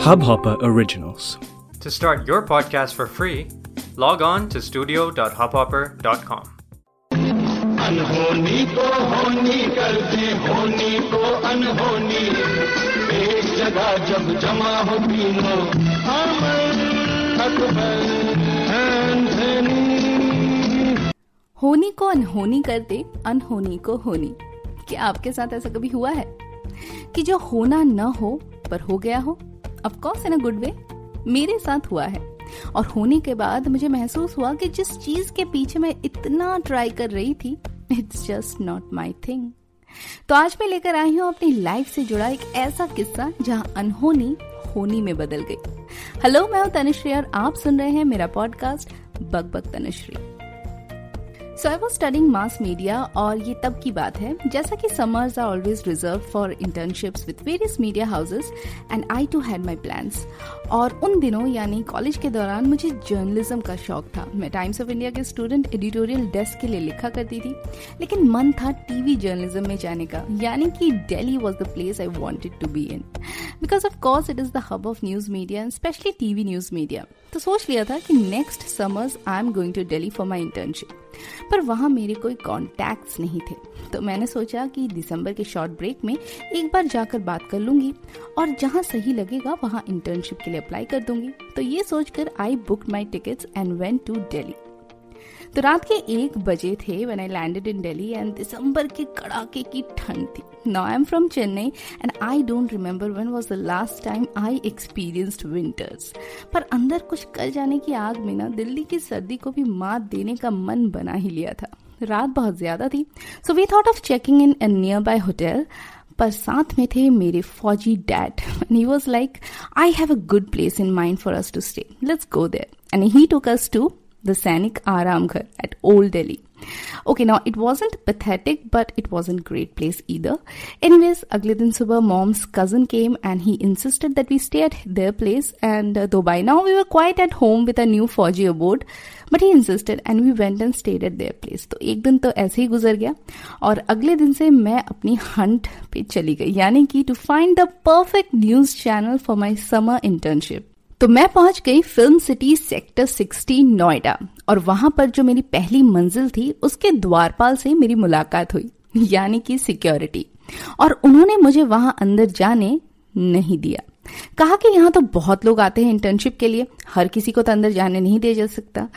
Hubhopper Originals. To start your podcast for free, log on to studio.hubhopper.com. अनहोनी को होनी करते होनी को अनहोनी। एक जगह जब जमा हो तीनों अमर अकबर होनी को अनहोनी कर दे अनहोनी को होनी। क्या आपके साथ ऐसा कभी हुआ है? कि जो होना न हो पर हो गया हो? Of course in a good way मेरे साथ हुआ है। और होने के बाद मुझे महसूस हुआ कि जिस चीज़ के पीछे मैं इतना ट्राई कर रही थी it's just not my thing तो आज मैं लेकर आई हूँ अपनी लाइफ से जुड़ा एक ऐसा किस्सा जहाँ अनहोनी होनी में बदल गई। हेलो मैं हूँ तनुश्री और आप सुन रहे हैं मेरा पॉडकास्ट बग bug Tanushree. So I was studying mass media और ये तब की बात है। जैसा कि summers are always reserved for internships with various media houses and I too had my plans और उन दिनों, यानी कॉलेज के दौरान, मुझे जर्नलिज्म का शौक था। मैं टाइम्स ऑफ़ इंडिया के स्टूडेंट एडिटोरियल डेस्क के लिए लिखा करती थी। लेकिन मन था टीवी जर्नलिज्म में जाने का। यानी कि Delhi was the place I wanted to be in because of course it is the hub of news media specially TV news media तो सोच लिया था कि next summers I am going to Delhi for my internship पर वहाँ मेरे कोई contacts नहीं थे। तो मैंने सोचा कि दिसंबर के शॉर्ट ब्रेक में एक बार जाकर बात कर लूँगी और जहाँ सही लगेगा वहाँ इंटर्नशिप के लिए अप्लाई कर दूँगी। तो ये सोचकर I book my tickets and went to Delhi तो रात के एक बजे थे when I landed in Delhi and दिसंबर के कड़ाके की ठंड थी। Now I am from Chennai and I don't remember when was the last time I experienced winters पर अंदर कुछ कर जाने की आग में ना दिल्ली की सर्दी को भी मात देने का मन बना ही लिया था। रात बहुत ज़्यादा थी so we thought of checking in a nearby hotel पर साथ में थे मेरे फौजी dad. He was like I have a good place in mind for us to stay let's go there and he took us to the Sainik Aram Ghar at Old Delhi. Okay, now it wasn't pathetic, but it wasn't great place either. Anyways, अगले दिन सुबह mom's cousin came and he insisted that we stay at their place. And uh, though by now we were quite at home with a new Fauji abode, but he insisted and we went and stayed at their place. तो एक दिन तो ऐसे ही गुजर गया और अगले दिन से मैं अपनी हंट पे चली गई यानी कि to find the perfect news channel for my summer internship तो मैं पहुँच गई फ़िल्म सिटी सेक्टर 16 नोएडा, और वहाँ पर जो मेरी पहली मंजिल थी, उसके द्वारपाल से मेरी मुलाकात हुई, यानी कि सिक्योरिटी। और उन्होंने मुझे वहाँ अंदर जाने नहीं दिया। कहा कि यहाँ तो बहुत लोग आते हैं इंटर्नशिप के लिए, हर किसी को तो अंदर जाने नहीं दिया जा सकता।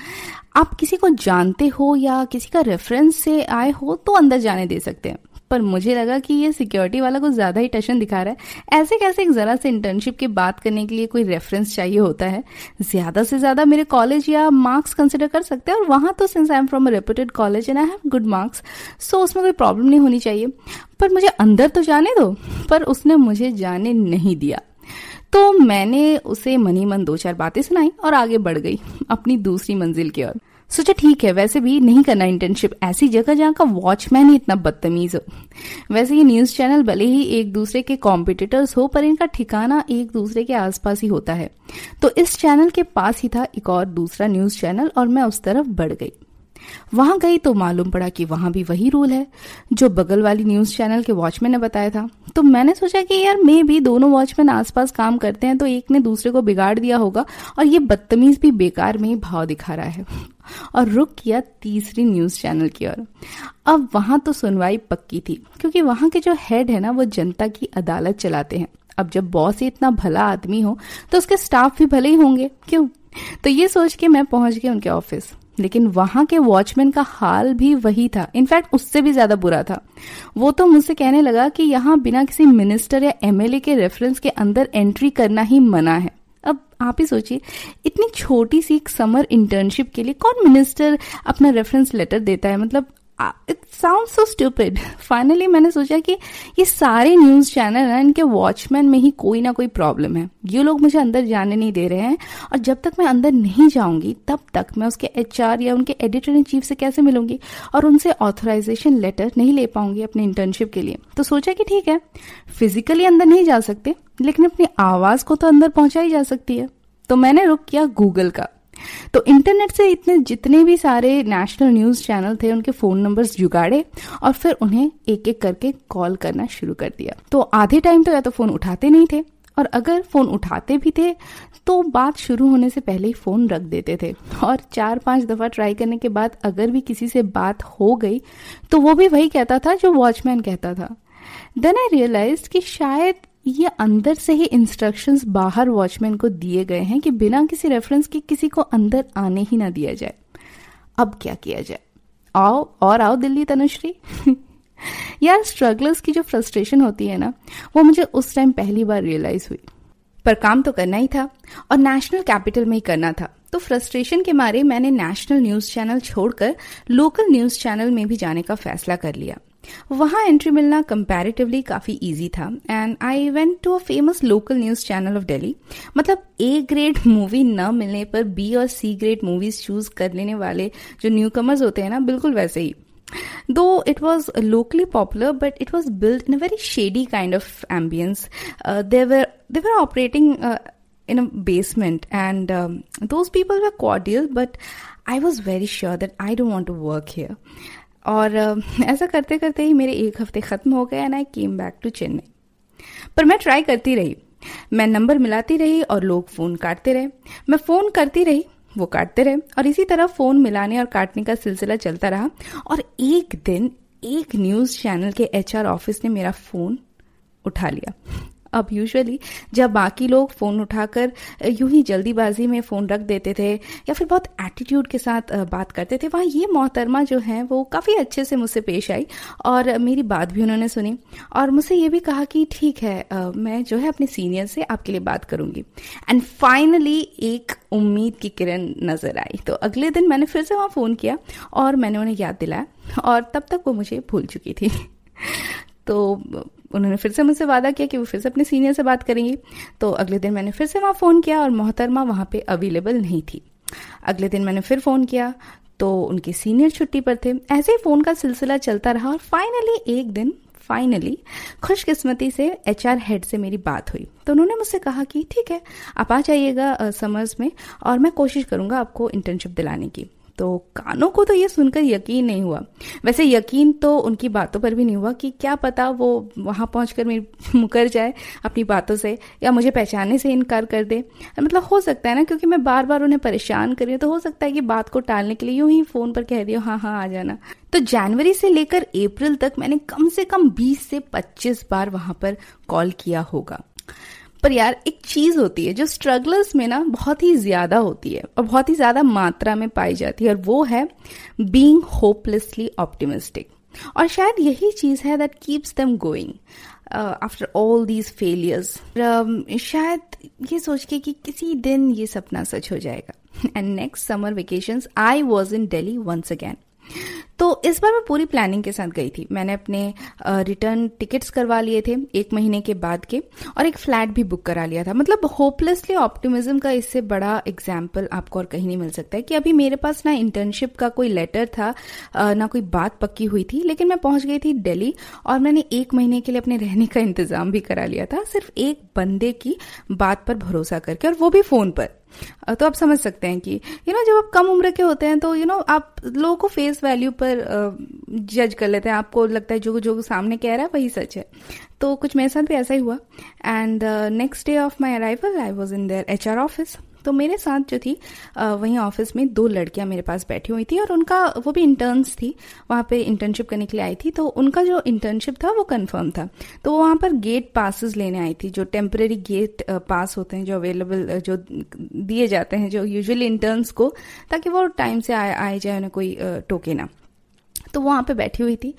आप किसी को जानते हो या किसी का रेफरेंस से आए हो तो अंदर जाने दे सकते हैं। पर मुझे लगा कि ये सिक्योरिटी वाला कुछ ज़्यादा ही टशन दिखा रहा है। ऐसे कैसे एक जरा से इंटर्नशिप की बात करने के लिए कोई रेफरेंस चाहिए होता है? ज़्यादा से ज़्यादा मेरे कॉलेज या मार्क्स कंसिडर कर सकते हैं और वहाँ तो since I am from a reputed college and I have good marks so उसमें कोई प्रॉब्लम नहीं होनी चाहिए। पर मुझे अंदर तो जाने दो, पर उसने मुझे जाने नहीं दिया। तो मैंने उसे मनी मन दो चार बातें सुनाई और आगे बढ़ गई, अपनी दूसरी मंजिल की ओर। सोचा ठीक है, वैसे भी नहीं करना इंटर्नशिप ऐसी जगह जहाँ का वॉचमैन ही इतना बदतमीज हो। वैसे ये न्यूज़ चैनल भले ही एक दूसरे के कॉम्पिटिटर्स हो, पर इनका ठिकाना एक दूसरे के आसपास ही होता है। तो इस चैनल के पास ही था एक और दूसरा न्यूज़ चैनल और मैं उस तरफ़ बढ़ गई। वहाँ गई तो मालूम पड़ा कि वहाँ भी वही रूल है, जो बगल वाली न्यूज़ चैनल के वॉचमैन ने बताया था। तो मैंने सोचा कि यार, मे भी दोनों वॉचमैन आसपास काम करते हैं तो एक ने दूसरे को बिगाड़ दिया होगा, और ये बदतमीज भी बेकार में ही भाव दिखा रहा है। और रुक किया तीसरी न्यूज़ चैनल की ओर। अब वहाँ तो सुनवाई पक्की थी, क्योंकि वहाँ के जो हेड है ना, वो जनता की अदालत चलाते हैं। अब जब बॉस ही इतना भला आदमी हो तो उसके स्टाफ भी भले ही होंगे, क्यों? तो ये सोच के मैं पहुँच गई उनके ऑफ़िस लेकिन वहाँ के वॉचमैन का हाल भी वही था। इनफैक्ट उससे भी ज़्यादा बुरा था। वो तो मुझसे कहने लगा कि यहाँ बिना किसी मिनिस्टर या एमएलए के रेफरेंस के अंदर एंट्री करना ही मना है। अब आप ही सोचिए, इतनी छोटी सी एक समर इंटर्नशिप के लिए कौन मिनिस्टर अपना रेफरेंस लेटर देता है? मतलब it sound so stupid finally मैंने सोचा कि ये सारे न्यूज़ चैनल है, इनके वॉचमैन में ही कोई ना कोई प्रॉब्लम है। ये लोग मुझे अंदर जाने नहीं दे रहे हैं और जब तक मैं अंदर नहीं जाऊँगी, तब तक मैं उसके एचआर या उनके एडिटर इन चीफ से कैसे मिलूँगी और उनसे ऑथराइजेशन लेटर नहीं ले पाऊँगी अपने इंटर्नशिप के लिए। तो सोचा कि ठीक है फिजिकली अंदर नहीं जा सकते, लेकिन अपनी आवाज़ को तो अंदर पहुंचाई जा सकती है। तो मैंने रुक किया गूगल का। तो इंटरनेट से इतने, जितने भी सारे नेशनल न्यूज़ चैनल थे, उनके फ़ोन नंबर्स जुगाड़े और फिर उन्हें एक एक करके कॉल करना शुरू कर दिया। तो आधे टाइम तो या तो फ़ोन उठाते नहीं थे और अगर फ़ोन उठाते भी थे तो बात शुरू होने से पहले ही फ़ोन रख देते थे। और चार पाँच दफ़ा ट्राई करने के बाद अगर भी किसी से बात हो गई तो वो भी वही कहता था जो वॉचमैन कहता था। देन आई रियलाइज़ कि शायद ये अंदर से ही इंस्ट्रक्शंस बाहर वॉचमैन को दिए गए हैं कि बिना किसी रेफरेंस के किसी को अंदर आने ही ना दिया जाए। अब क्या किया जाए? आओ, और आओ दिल्ली, तनुश्री। यार स्ट्रगलर्स की जो फ्रस्ट्रेशन होती है ना, वो मुझे उस टाइम पहली बार रियलाइज़ हुई। पर काम तो करना ही था, और नेशनल कैपिटल में ही करना था। तो फ्रस्ट्रेशन के मारे मैंने नेशनल न्यूज़ चैनल छोड़कर लोकल न्यूज़ चैनल में भी जाने का फैसला कर लिया। वहाँ एंट्री मिलना कंपैरेटिवली काफ़ी इजी था। And I went to a famous local news channel of Delhi मतलब ए ग्रेड मूवी न मिलने पर बी और सी ग्रेड मूवीज़ चूज़ कर लेने वाले जो न्यू कमर्स होते हैं ना, बिल्कुल वैसे ही। Though it was locally popular but it was build in a very shady kind of ambience they were they were operating in a basement and those people were cordial but I was very sure that I don't want to work here और ऐसा करते करते ही मेरे एक हफ़्ते ख़त्म हो गए and I came back to Chennai पर मैं ट्राई करती रही। मैं नंबर मिलाती रही और लोग फ़ोन काटते रहे। मैं फ़ोन करती रही, वो काटते रहे और इसी तरह फ़ोन मिलाने और काटने का सिलसिला चलता रहा। और एक दिन एक न्यूज़ चैनल के एचआर ऑफ़िस ने मेरा फ़ोन उठा लिया। अब यूजुअली जब बाकी लोग फ़ोन उठाकर यूँ ही जल्दीबाजी में फ़ोन रख देते थे या फिर बहुत एटीट्यूड के साथ बात करते थे, वहाँ ये मोहतरमा जो है, वो काफ़ी अच्छे से मुझसे पेश आई और मेरी बात भी उन्होंने सुनी और मुझसे ये भी कहा कि ठीक है मैं जो है अपने सीनियर से आपके लिए बात करूँगी। एंड फाइनली एक उम्मीद की किरण नज़र आई। तो अगले दिन मैंने फिर से वहाँ फ़ोन किया और मैंने उन्हें याद दिलाया और तब तक वो मुझे भूल चुकी थी। तो उन्होंने फिर से मुझसे वादा किया कि वो फिर से अपने सीनियर से बात करेंगी। तो अगले दिन मैंने फिर से वहाँ फ़ोन किया और मोहतरमा वहाँ पे अवेलेबल नहीं थी। अगले दिन मैंने फिर फ़ोन किया तो उनके सीनियर छुट्टी पर थे। ऐसे ही फ़ोन का सिलसिला चलता रहा और फाइनली एक दिन फाइनली खुशकिस्मती से एचआर हेड से मेरी बात हुई। तो उन्होंने मुझसे कहा कि, ठीक है, आप आ जाइएगा समर्स में और मैं कोशिश करूँगा आपको इंटर्नशिप दिलाने की। तो कानों को तो ये सुनकर यकीन नहीं हुआ। वैसे यकीन तो उनकी बातों पर भी नहीं हुआ कि क्या पता वो वहाँ पहुंचकर मेरी मुकर जाए अपनी बातों से, या मुझे पहचानने से इनकार कर दे। मतलब हो सकता है ना, क्योंकि मैं बार बार उन्हें परेशान कर रही हूँ तो हो सकता है कि बात को टालने के लिए यूँ ही फ़ोन पर कह दिया हाँ हाँ आ जाना। तो जनवरी से लेकर अप्रैल तक मैंने कम से कम 20 से 25 बार वहाँ पर कॉल किया होगा। पर यार एक चीज़ होती है, जो स्ट्रगलर्स में ना बहुत ही ज़्यादा होती है और बहुत ही ज़्यादा मात्रा में पाई जाती है और वो है बींग होपलेसली ऑप्टिमिस्टिक और शायद यही चीज़ है that keeps them going after all these failures शायद ये सोच के कि किसी दिन ये सपना सच हो जाएगा. And next summer vacation I was in Delhi once again तो इस बार मैं पूरी प्लानिंग के साथ गई थी। मैंने अपने रिटर्न टिकट्स करवा लिए थे एक महीने के बाद के और एक फ्लैट भी बुक करा लिया था। मतलब होपलेसली ऑप्टिमिज्म का इससे बड़ा एग्ज़ाम्पल आपको और कहीं नहीं मिल सकता है कि अभी मेरे पास ना इंटर्नशिप का कोई लेटर था ना कोई बात पक्की हुई थी, लेकिन मैं पहुँच गई थी दिल्ली और मैंने एक महीने के लिए अपने रहने का इंतज़ाम भी करा लिया था, सिर्फ़ एक बंदे की बात पर भरोसा करके और वो भी फ़ोन पर। तो आप समझ सकते हैं कि यू नो जब आप कम उम्र के होते हैं तो यू नो आप लोगों को फेस वैल्यू पर जज कर लेते हैं। आपको लगता है जो जो सामने कह रहा है वही सच है। तो कुछ मेरे साथ भी ऐसा ही हुआ। And next day of my arrival I was in their H R office तो मेरे साथ जो थी वहीं ऑफ़िस में दो लड़कियाँ मेरे पास बैठी हुई थी और उनका, वो भी इंटर्न्स थी, वहाँ पे इंटर्नशिप करने के लिए आई थी तो उनका जो इंटर्नशिप था वो कंफर्म था। तो वो वहाँ पर गेट पासिस लेने आई थी, जो टेम्परेरी गेट पास होते हैं, जो अवेलेबल जो दिए जाते हैं, जो यूजुअली इंटर्न्स को, ताकि वो टाइम से आए आए जाए, उन्हें कोई टोके ना। तो वो वहाँ पे बैठी हुई थी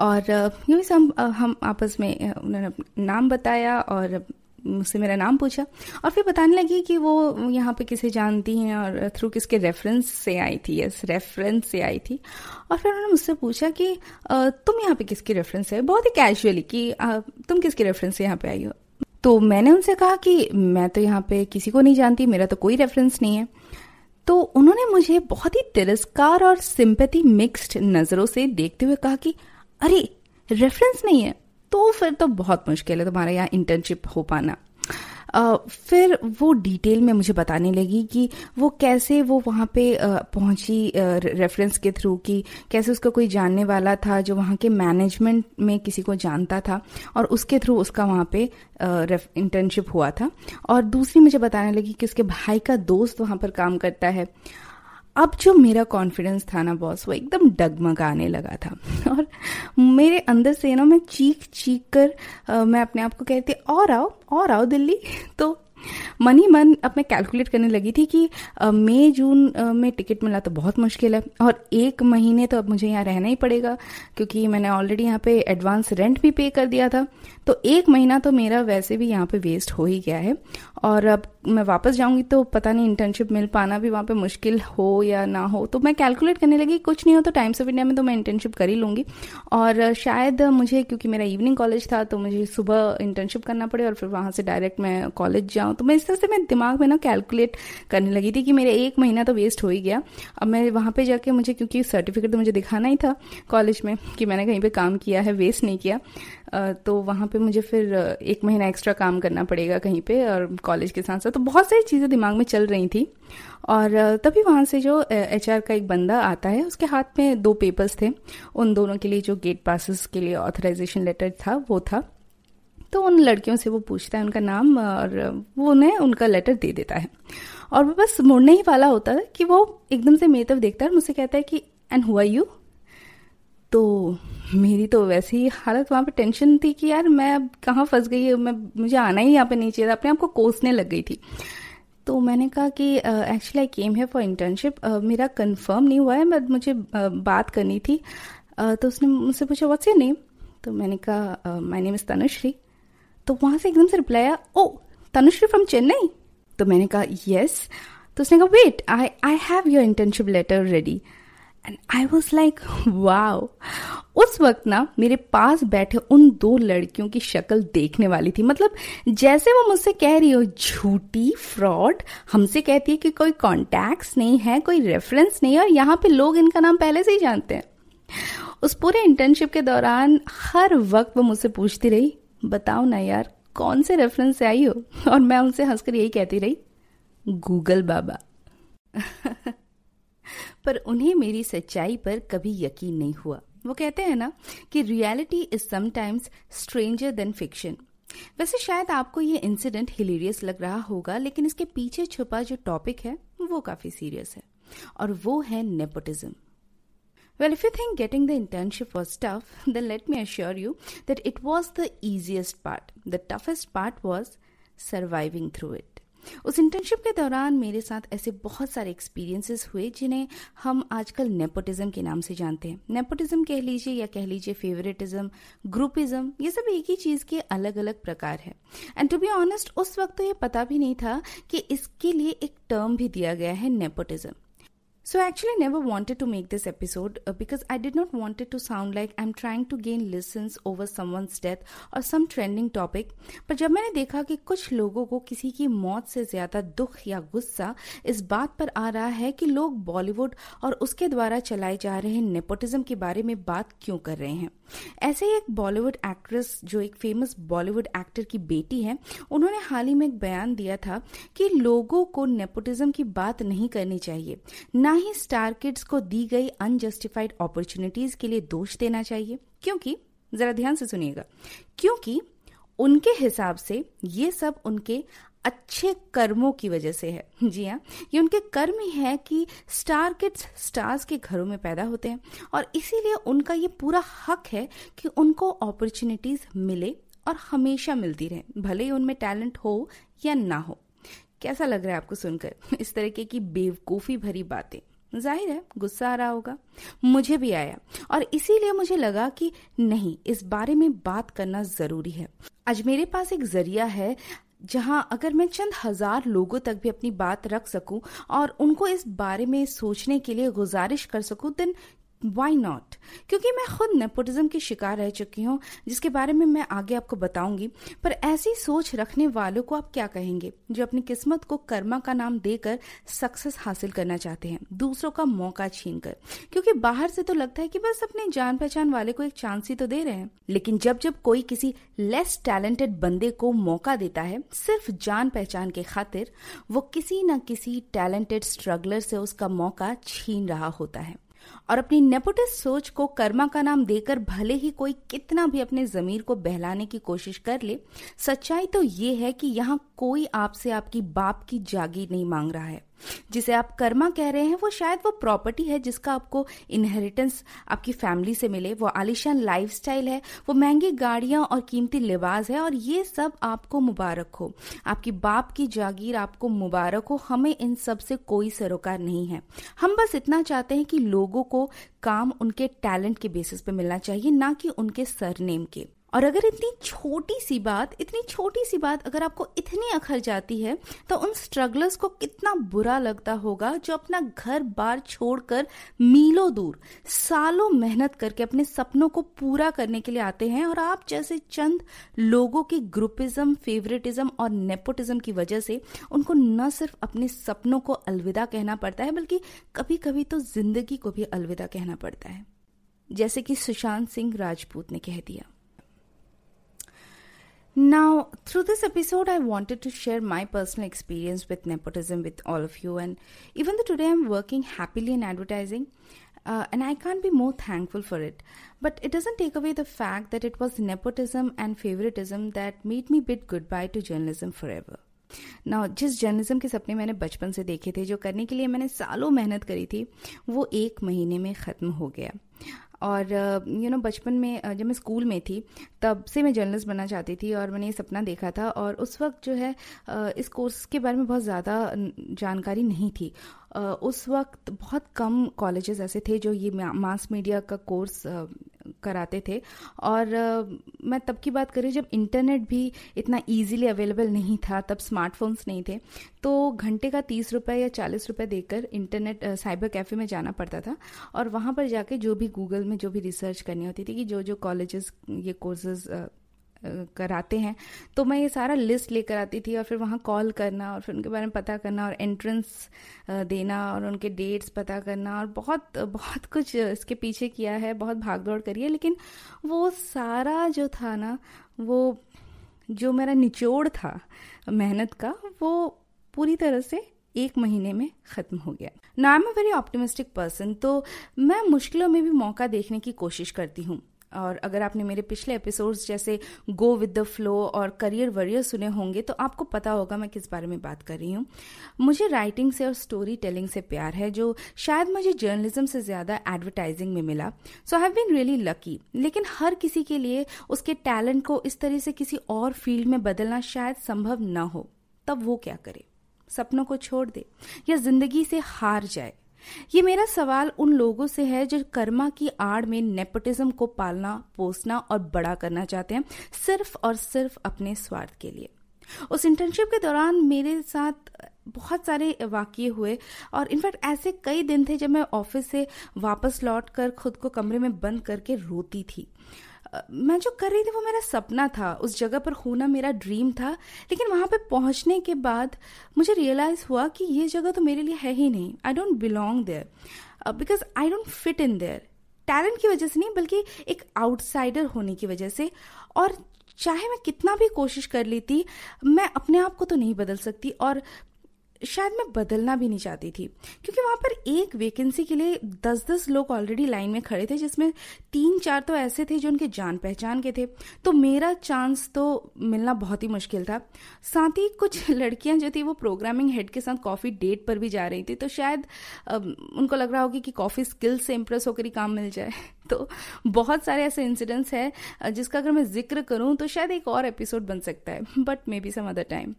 और यूँ ही हम हम आपस में उन्होंने नाम बताया और मुझसे मेरा नाम पूछा और फिर बताने लगी कि वो यहाँ पे किसे जानती हैं और थ्रू किसके रेफरेंस से आई थी यस रेफरेंस से आई थी। और फिर उन्होंने मुझसे पूछा कि तुम यहाँ पे किसकी रेफरेंस है? बहुत ही कैजुअली कि तुम किसके रेफरेंस से यहाँ पे आई हो? तो मैंने उनसे कहा कि, मैं तो यहाँ पे किसी को नहीं जानती, मेरा तो कोई रेफरेंस नहीं है। तो उन्होंने मुझे बहुत ही तिरस्कार और सिंपैथी मिक्स्ड नज़रों से देखते हुए कहा कि, अरे रेफरेंस नहीं है। तो फिर तो बहुत मुश्किल है तुम्हारा यहाँ इंटर्नशिप हो पाना। फिर वो डिटेल में मुझे बताने लगी कि वो कैसे वो वहाँ पे पहुँची रेफरेंस के थ्रू कि कैसे उसका कोई जानने वाला था जो वहाँ के मैनेजमेंट में किसी को जानता था और उसके थ्रू उसका वहाँ पे इंटर्नशिप हुआ था। और दूसरी मुझे बताने लगी कि उसके भाई का दोस्त वहाँ पर काम करता है। अब जो मेरा कॉन्फिडेंस था ना बॉस वो एकदम डगमगाने लगा था। और मेरे अंदर से ना मैं चीख चीख कर आ, मैं अपने आप को कहती और आओ और आओ दिल्ली। तो मन मन अब मैं कैलकुलेट करने लगी थी कि मई, जून में टिकट मिला तो बहुत मुश्किल है और एक महीने तो अब मुझे यहाँ रहना ही पड़ेगा क्योंकि मैंने ऑलरेडी यहाँ पे एडवांस रेंट भी पे कर दिया था। तो एक महीना तो मेरा वैसे भी यहाँ पे वेस्ट हो ही गया है और अब मैं वापस जाऊँगी तो पता नहीं इंटर्नशिप मिल पाना भी वहाँ पे मुश्किल हो या ना हो। तो मैं कैलकुलेट करने लगी, कुछ नहीं हो तो टाइम्स ऑफ़ इंडिया में तो मैं इंटर्नशिप कर ही लूँगी। और शायद मुझे, क्योंकि मेरा इवनिंग कॉलेज था तो मुझे सुबह इंटर्नशिप करना पड़े और फिर वहाँ से डायरेक्ट मैं कॉलेज जाऊँ। तो मैं इस तरह से मैं दिमाग में ना कैलकुलेट करने लगी थी कि मेरा एक महीना तो वेस्ट हो ही गया। अब मैं वहाँ पे जाके मुझे, क्योंकि सर्टिफिकेट तो मुझे दिखाना ही था कॉलेज में कि मैंने कहीं पे काम किया है वेस्ट नहीं किया। तो वहाँ पे मुझे फिर एक महीना एक्स्ट्रा काम करना पड़ेगा कहीं पे और कॉलेज के साथ साथ तो बहुत सारी चीज़ें दिमाग में चल रही थी और तभी वहाँ से जो एचआर का एक बंदा आता है, उसके हाथ में दो पेपर्स थे। उन दोनों के लिए जो गेट पासिस के लिए ऑथराइजेशन लेटर था, वो था। तो उन लड़कियों से वो पूछता है उनका नाम और वो उन्हें उनका लेटर दे देता है। और वो बस मुड़ने ही वाला होता है कि वो एकदम से मेरी तरफ़ देखता है मुझसे कहता है कि एंड हुआ यू तो मेरी तो वैसे ही हालत वहाँ पे टेंशन थी कि यार मैं अब कहाँ फंस गई मैं मुझे आना ही यहाँ पे चाहिए था। अपने आप को कोसने लग गई थी। तो मैंने कहा कि एक्चुअली आई केम है फॉर इंटर्नशिप मेरा कंफर्म नहीं हुआ है बट मुझे uh, बात करनी थी। Uh, तो उसने मुझसे पूछा व्हाट्स योर नेम तो मैंने कहा माय नेम इज़ तनुश्री तो वहाँ से एकदम से रिप्लाई आया, ओ, तनुश्री फ्रॉम चेन्नई तो मैंने कहा यस तो उसने कहा wait I I have your internship letter ready and I was like wow उस वक्त ना, मेरे पास बैठे उन दो लड़कियों की शक्ल देखने वाली थी। मतलब जैसे वो मुझसे कह रही हो, झूठी फ्रॉड हमसे कहती है कि कोई कॉन्टैक्ट्स नहीं है, कोई रेफरेंस नहीं है, और यहाँ पे लोग इनका नाम पहले से ही जानते हैं। उस पूरे इंटर्नशिप के दौरान, हर वक्त वो मुझसे पूछती रही बताओ ना यार, कौन से रेफरेंस से आई हो? और मैं उनसे हंसकर यही कहती रही, गूगल बाबा। पर उन्हें मेरी सच्चाई पर कभी यकीन नहीं हुआ। वो कहते हैं ना कि reality is sometimes stranger than fiction वैसे शायद आपको ये इंसिडेंट हिलेरियस लग रहा होगा, लेकिन इसके पीछे छुपा जो टॉपिक है, वो काफ़ी सीरियस है। और वो है nepotism Well, if you think getting the internship was tough, then let me assure you that it was the easiest part. The toughest part was surviving through it. उस इंटर्नशिप के दौरान मेरे साथ ऐसे बहुत सारे एक्सपीरियंसेस हुए जिन्हें हम आजकल नेपोटिज्म के नाम से जानते हैं नेपोटिज्म कह लीजिए या कह लीजिए फेवरेटिज्म ग्रुपिज्म ये सब एक ही चीज़ के अलग अलग प्रकार है एंड टू बी ऑनेस्ट उस वक्त तो ये पता भी नहीं था कि इसके लिए एक टर्म भी दिया गया है nepotism So I actually never wanted to make this episode uh, because I did not want it to sound like I'm trying to gain listens over someone's death or some trending topic. पर जब मैंने देखा कि कुछ लोगों को किसी की मौत से ज़्यादा दुख या गुस्सा इस बात पर आ रहा है कि लोग बॉलीवुड और उसके द्वारा चलाए जा रहे नेपोटिज्म के बारे में बात क्यों कर रहे हैं ऐसे ही एक बॉलीवुड एक्ट्रेस जो एक फ़ेमस बॉलीवुड एक्टर की बेटी है उन्होंने हाल ही में एक बयान दिया था कि लोगों को नेपोटिज्म की बात नहीं करनी चाहिए ना ही स्टार किड्स को दी गई अनजस्टिफाइड अपॉर्चुनिटीज़ के लिए दोष देना चाहिए। क्योंकि, जरा ध्यान से सुनिएगा, क्योंकि उनके हिसाब से ये सब उनके अच्छे कर्मों की वजह से है। जी हाँ ये उनके कर्म ही है कि स्टार किड्स स्टार्स के घरों में पैदा होते हैं और इसीलिए उनका ये पूरा हक है कि उनको अपॉर्चुनिटीज़ मिले और हमेशा मिलती रहे, भले ही उनमें टैलेंट हो या ना हो। कैसा लग रहा है आपको सुनकर? इस तरीके की बेवकूफ़ी भरी बातें। ज़ाहिर है, गुस्सा आ रहा होगा। मुझे भी आया। और इसीलिए मुझे लगा कि नहीं, इस बारे में बात करना ज़रूरी है। आज मेरे पास एक ज़रिया है, जहाँ अगर मैं चंद हज़ार लोगों तक भी अपनी बात रख सकूँ और उनको इस बारे में सोचने के लिए गुजारिश कर सकूँ देन वाई नॉट क्योंकि मैं खुद नेपोटिज्म की शिकार रह चुकी हूँ, जिसके बारे में मैं आगे आपको बताऊँगी। पर ऐसी सोच रखने वालों को आप क्या कहेंगे, जो अपनी किस्मत को कर्मा का नाम देकर सक्सेस हासिल करना चाहते हैं, दूसरों का मौका छीन कर क्योंकि बाहर से तो लगता है कि बस अपने जान पहचान वाले को एक चांस ही तो दे रहे हैं। लेकिन जब जब कोई किसी लेस टैलेंटेड बंदे को मौका देता है, सिर्फ़ जान पहचान के खातिर, वो किसी न किसी टैलेंटेड स्ट्रगलर से उसका मौका छीन रहा होता है। और अपनी नेपोटिस सोच को कर्मा का नाम देकर भले ही कोई कितना भी अपने जमीर को बहलाने की कोशिश कर ले, सच्चाई तो ये है कि यहाँ कोई आपसे आपकी बाप की जागीर नहीं मांग रहा है। जिसे आप कर्मा कह रहे हैं, वो शायद वो प्रॉपर्टी है जिसका आपको इनहेरिटेंस आपकी फैमिली से मिले। वो आलिशान लाइफस्टाइल है, वो महँगी गाड़ियाँ और कीमती लिबास है और ये सब आपको मुबारक हो। आपकी बाप की जागीर आपको मुबारक हो। हमें इन सबसे कोई सरोकार नहीं है। हम बस इतना चाहते हैं कि लोगों को काम उनके टैलेंट के बेसिस पे मिलना चाहिए, ना कि उनके सरनेम के। और अगर इतनी छोटी सी बात, इतनी छोटी सी बात अगर आपको इतनी अखर जाती है तो उन स्ट्रगलर्स को कितना बुरा लगता होगा जो अपना घर बार छोड़कर मीलों दूर, सालों मेहनत करके अपने सपनों को पूरा करने के लिए आते हैं और आप जैसे चंद लोगों की ग्रुपिज्म फेवरेटिज्म और नेपोटिज्म की वजह से उनको न सिर्फ़ अपने सपनों को अलविदा कहना पड़ता है, बल्कि कभी कभी तो ज़िंदगी को भी अलविदा कहना पड़ता है। जैसे कि सुशांत सिंह राजपूत ने कह दिया। Now, through this episode, I wanted to share my personal experience with nepotism with all of you. And even though today I'm working happily in advertising, uh, and I can't be more thankful for it, but it doesn't take away the fact that it was nepotism and favoritism that made me bid goodbye to journalism forever. ना जिस journalism के सपने मैंने बचपन से देखे थे जो करने के लिए मैंने सालों मेहनत करी थी वो एक महीने में ख़त्म हो गया और यू नो बचपन में जब मैं स्कूल में थी, तब से मैं जर्नलिस्ट बनना चाहती थी और मैंने ये सपना देखा था और उस वक्त जो है इस कोर्स के बारे में बहुत ज़्यादा जानकारी नहीं थी। उस वक्त बहुत कम कॉलेजेस ऐसे थे जो ये मास मीडिया का कोर्स कराते थे। और मैं तब की बात करी, जब इंटरनेट भी इतना इजीली अवेलेबल नहीं था, तब स्मार्टफोन्स नहीं थे तो घंटे का तीस रुपये या चालीस रुपये देकर इंटरनेट साइबर कैफ़े में जाना पड़ता था। और वहाँ पर जाके जो भी गूगल में जो भी रिसर्च करनी होती थी कि जो जो कॉलेजेस ये कोर्सेज कराते हैं। तो मैं ये सारा लिस्ट लेकर आती थी और फिर वहाँ कॉल करना और फिर उनके बारे में पता करना और एंट्रेंस देना और उनके डेट्स पता करना और बहुत बहुत कुछ इसके पीछे किया है, बहुत भाग दौड़ करी है। लेकिन वो सारा जो था ना, वो, जो मेरा निचोड़ था मेहनत का, वो पूरी तरह से एक महीने में ख़त्म हो गया। ना am a very optimistic person तो मैं मुश्किलों में भी मौका देखने की कोशिश करती हूँ। और अगर आपने मेरे पिछले एपिसोड्स जैसे गो विद द फ्लो और करियर वरियर सुने होंगे तो आपको पता होगा मैं किस बारे में बात कर रही हूँ। मुझे राइटिंग से और स्टोरी टेलिंग से प्यार है, जो शायद मुझे जर्नलिज्म से ज़्यादा एडवर्टाइजिंग में मिला। So have been really lucky लेकिन हर किसी के लिए उसके टैलेंट को इस तरह से किसी और फ़ील्ड में बदलना शायद संभव न हो। तब वो क्या करे? सपनों को छोड़ दे या ज़िंदगी से हार जाए। ये मेरा सवाल उन लोगों से है जो कर्मा की आड़ में नेपोटिज्म को पालना, पोसना और बड़ा करना चाहते हैं, सिर्फ़ और सिर्फ़ अपने स्वार्थ के लिए। उस इंटर्नशिप के दौरान मेरे साथ बहुत सारे वाक्य हुए और इनफैक्ट ऐसे कई दिन थे जब मैं ऑफ़िस से वापस लौट कर खुद को कमरे में बंद करके रोती थी। मैं जो कर रही थी वो मेरा सपना था। उस जगह पर होना मेरा ड्रीम था। लेकिन वहाँ पे पहुँचने के बाद मुझे रियलाइज़ हुआ कि ये जगह तो मेरे लिए है ही नहीं। I don't belong there because I don't fit in their talent की वजह से नहीं, बल्कि एक आउटसाइडर होने की वजह से। और चाहे मैं कितना भी कोशिश कर लेती, मैं अपने आप को तो नहीं बदल सकती। और शायद मैं बदलना भी नहीं चाहती थी। क्योंकि वहाँ पर एक वैकेंसी के लिए दस दस लोग ऑलरेडी लाइन में खड़े थे, जिसमें तीन चार तो ऐसे थे जो उनके जान पहचान के थे। तो मेरा चांस तो मिलना बहुत ही मुश्किल था। साथ ही कुछ लड़कियाँ जो थी, वो प्रोग्रामिंग हेड के साथ कॉफ़ी डेट पर भी जा रही थी। तो शायद उनको लग रहा होगी कि कॉफ़ी स्किल से इम्प्रेस होकर ही काम मिल जाए। तो बहुत सारे ऐसे इंसिडेंट्स हैं, जिसका अगर मैं ज़िक्र करूँ तो शायद एक और एपिसोड बन सकता है। But maybe some other time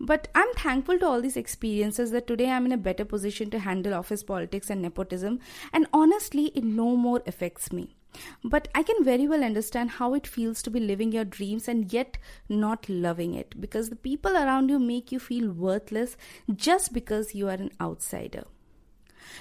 But I'm thankful to all these experiences that today I'm in a better position to handle office politics and nepotism, and honestly, it no more affects me. But I can very well understand how it feels to be living your dreams and yet not loving it because the people around you make you feel worthless just because you are an outsider.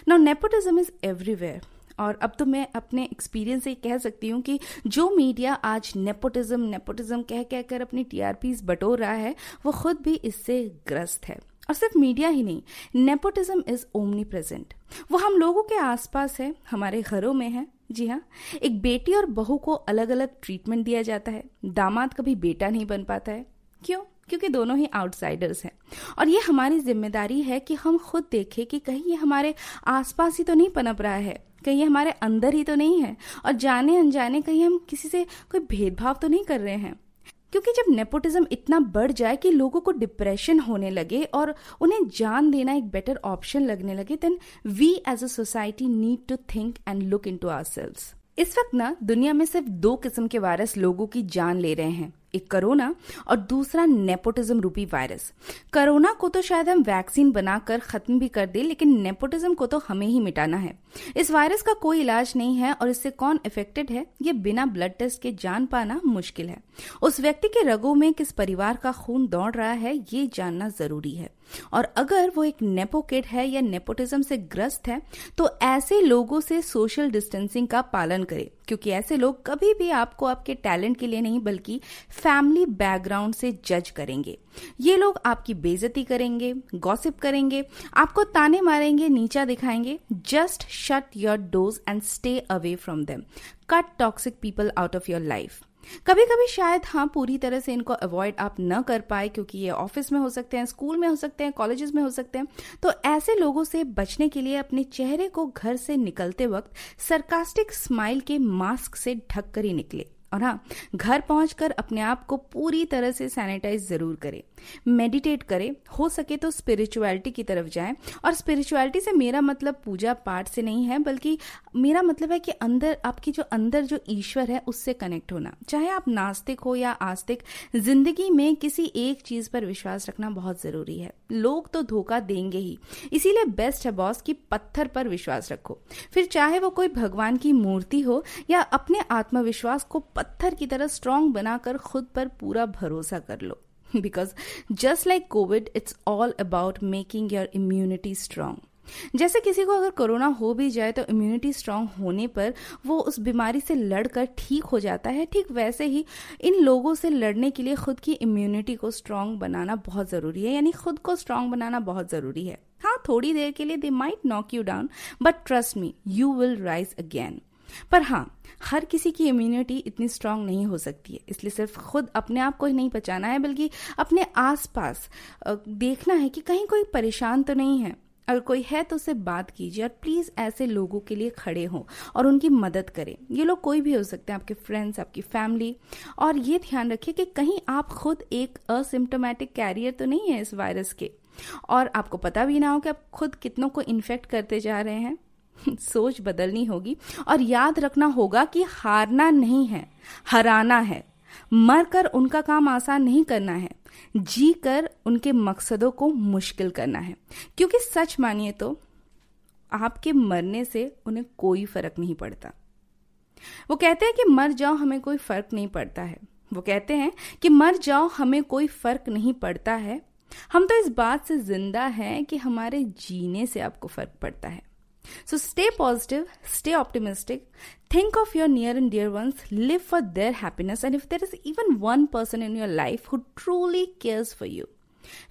Now, nepotism is everywhere और अब तो मैं अपने experience से कह सकती हूँ कि जो मीडिया आज नेपोटिज्म नेपोटिज्म कह कह कर अपनी टीआरपीज बटोर रहा है, वो खुद भी इससे ग्रस्त है। और सिर्फ़ मीडिया ही नहीं नेपोटिज्म इज़ ओमनी प्रेजेंट वो हम लोगों के आसपास है, हमारे घरों में है। जी हाँ एक बेटी और बहू को अलग अलग ट्रीटमेंट दिया जाता है। दामाद कभी बेटा नहीं बन पाता है। क्यों? क्योंकि दोनों ही आउटसाइडर्स हैं। और ये हमारी ज़िम्मेदारी है कि हम खुद देखें कि कहीं ये हमारे आसपास ही तो नहीं पनप रहा है। कहीं हमारे अंदर ही तो नहीं है और जाने अनजाने कहीं हम किसी से कोई भेदभाव तो नहीं कर रहे हैं। क्योंकि जब नेपोटिज्म इतना बढ़ जाए कि लोगों को डिप्रेशन होने लगे और उन्हें जान देना एक बेटर ऑप्शन लगने लगे then we as a society need to think and look into our इस वक्त ना, दुनिया में सिर्फ़ दो किस्म के वायरस लोगों की जान ले रहे हैं। एक कोरोना और दूसरा नेपोटिज्म रूपी वायरस कोरोना को तो शायद हम वैक्सीन बनाकर खत्म भी कर दे, लेकिन नेपोटिज्म को तो हमें ही मिटाना है। इस वायरस का कोई इलाज नहीं है और इससे कौन इफेक्टेड है? ये बिना ब्लड टेस्ट के जान पाना मुश्किल है। उस व्यक्ति के रगों में किस परिवार का खून दौड़ रहा है, ये जानना ज़रूरी है। और अगर वो एक नेपोकेट है या नेपोटिज्म से ग्रस्त है तो ऐसे लोगों से सोशल डिस्टेंसिंग का पालन करे। क्योंकि ऐसे लोग कभी भी आपको आपके टैलेंट के लिए नहीं, बल्कि फैमिली बैकग्राउंड से जज करेंगे। ये लोग आपकी बेजती करेंगे, गॉसिप करेंगे, आपको ताने मारेंगे, नीचा दिखाएँगे। Just shut your doors and stay away from them cut toxic people out of your life कभी कभी शायद हाँ पूरी तरह से इनको अवॉइड आप न कर पाए क्योंकि ये ऑफ़िस में हो सकते हैं स्कूल में हो सकते हैं कॉलेजेस में हो सकते हैं। तो ऐसे लोगों से बचने के लिए अपने चेहरे को घर से निकलते वक्त सरकास्टिक स्माइल के मास्क से ढक कर ही निकले। और हाँ घर पहुंचकर अपने आप को पूरी तरह से सैनिटाइज ज़रूर करें। मेडिटेट करें। हो सके तो स्पिरिचुअलिटी की तरफ़ जाएँ। और स्पिरिचुअलिटी से मेरा मतलब पूजा पाठ से नहीं है, बल्कि मेरा मतलब है कि अंदर, आपकी जो अंदर जो ईश्वर है, उससे कनेक्ट होना। चाहे आप नास्तिक हो या आस्तिक, ज़िंदगी में किसी एक चीज़ पर विश्वास रखना बहुत ज़रूरी है। लोग तो धोखा देंगे ही। इसीलिए बेस्ट है बॉस की पत्थर पर विश्वास रखो। फिर चाहे वो कोई भगवान की मूर्ति हो या अपने आत्मविश्वास को पत्थर की तरह स्ट्रांग बनाकर खुद पर पूरा भरोसा कर लो। Because just like covid it's all about making your immunity strong जैसे किसी को अगर कोरोना हो भी जाए तो इम्यूनिटी स्ट्रांग होने पर वो उस बीमारी से लड़कर ठीक हो जाता है। ठीक वैसे ही इन लोगों से लड़ने के लिए खुद की इम्यूनिटी को स्ट्रांग बनाना बहुत ज़रूरी है। यानी खुद को स्ट्रांग बनाना बहुत ज़रूरी है। हाँ थोड़ी देर के लिए they might knock you down but trust me you will rise again पर हाँ हर किसी की इम्यूनिटी इतनी स्ट्रांग नहीं हो सकती है। इसलिए सिर्फ़ खुद अपने आप को ही नहीं बचाना है, बल्कि अपने आसपास देखना है कि कहीं कोई परेशान तो नहीं है। अगर कोई है तो उससे बात कीजिए और प्लीज़ ऐसे लोगों के लिए खड़े हों और उनकी मदद करें। ये लोग कोई भी हो सकते हैं, आपके फ्रेंड्स आपकी फैमिली और ये ध्यान रखिए कि कहीं आप खुद एक असिम्टोमेटिक कैरियर तो नहीं है इस वायरस के। और आपको पता भी ना हो कि आप खुद कितनों को इन्फेक्ट करते जा रहे हैं। सोच बदलनी होगी। और याद रखना होगा कि हारना नहीं है, हराना है। मरकर उनका काम आसान नहीं करना है जी कर उनके मकसदों को मुश्किल करना है। क्योंकि सच मानिए तो आपके मरने से उन्हें कोई फ़र्क नहीं पड़ता। वो कहते हैं कि मर जाओ, हमें कोई फ़र्क नहीं पड़ता है। वो कहते हैं कि मर जाओ, हमें कोई फ़र्क नहीं पड़ता है। हम तो इस बात से ज़िंदा हैं कि हमारे जीने से आपको फ़र्क पड़ता है। So stay positive, stay optimistic, think of your near and dear ones, live for their happiness, and if there is even one person in your life who truly cares for you,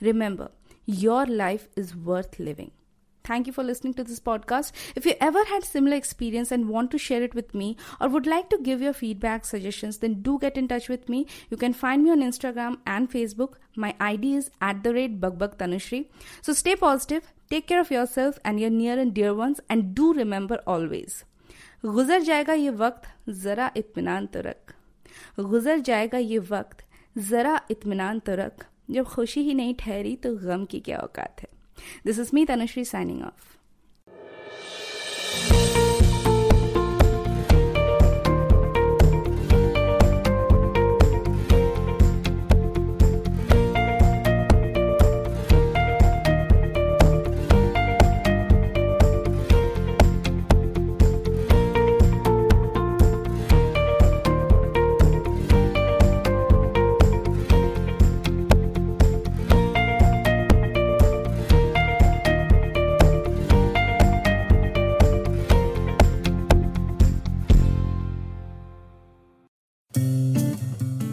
remember your life is worth living. Thank you for listening to this podcast. If you ever had similar experience and want to share it with me or would like to give your feedback, suggestions, then do get in touch with me. You can find me on Instagram and Facebook. My ID is at the rate Bugbug Tanushri. So stay positive, take care of yourself and your near and dear ones and do remember always गुजर जाएगा ये वक्त जरा इत्मीनान तो रख गुजर जाएगा ये वक्त जरा इत्मीनान तो रख जब खुशी ही नहीं ठहरी तो गम की क्या औकात है this is me Tanushree signing off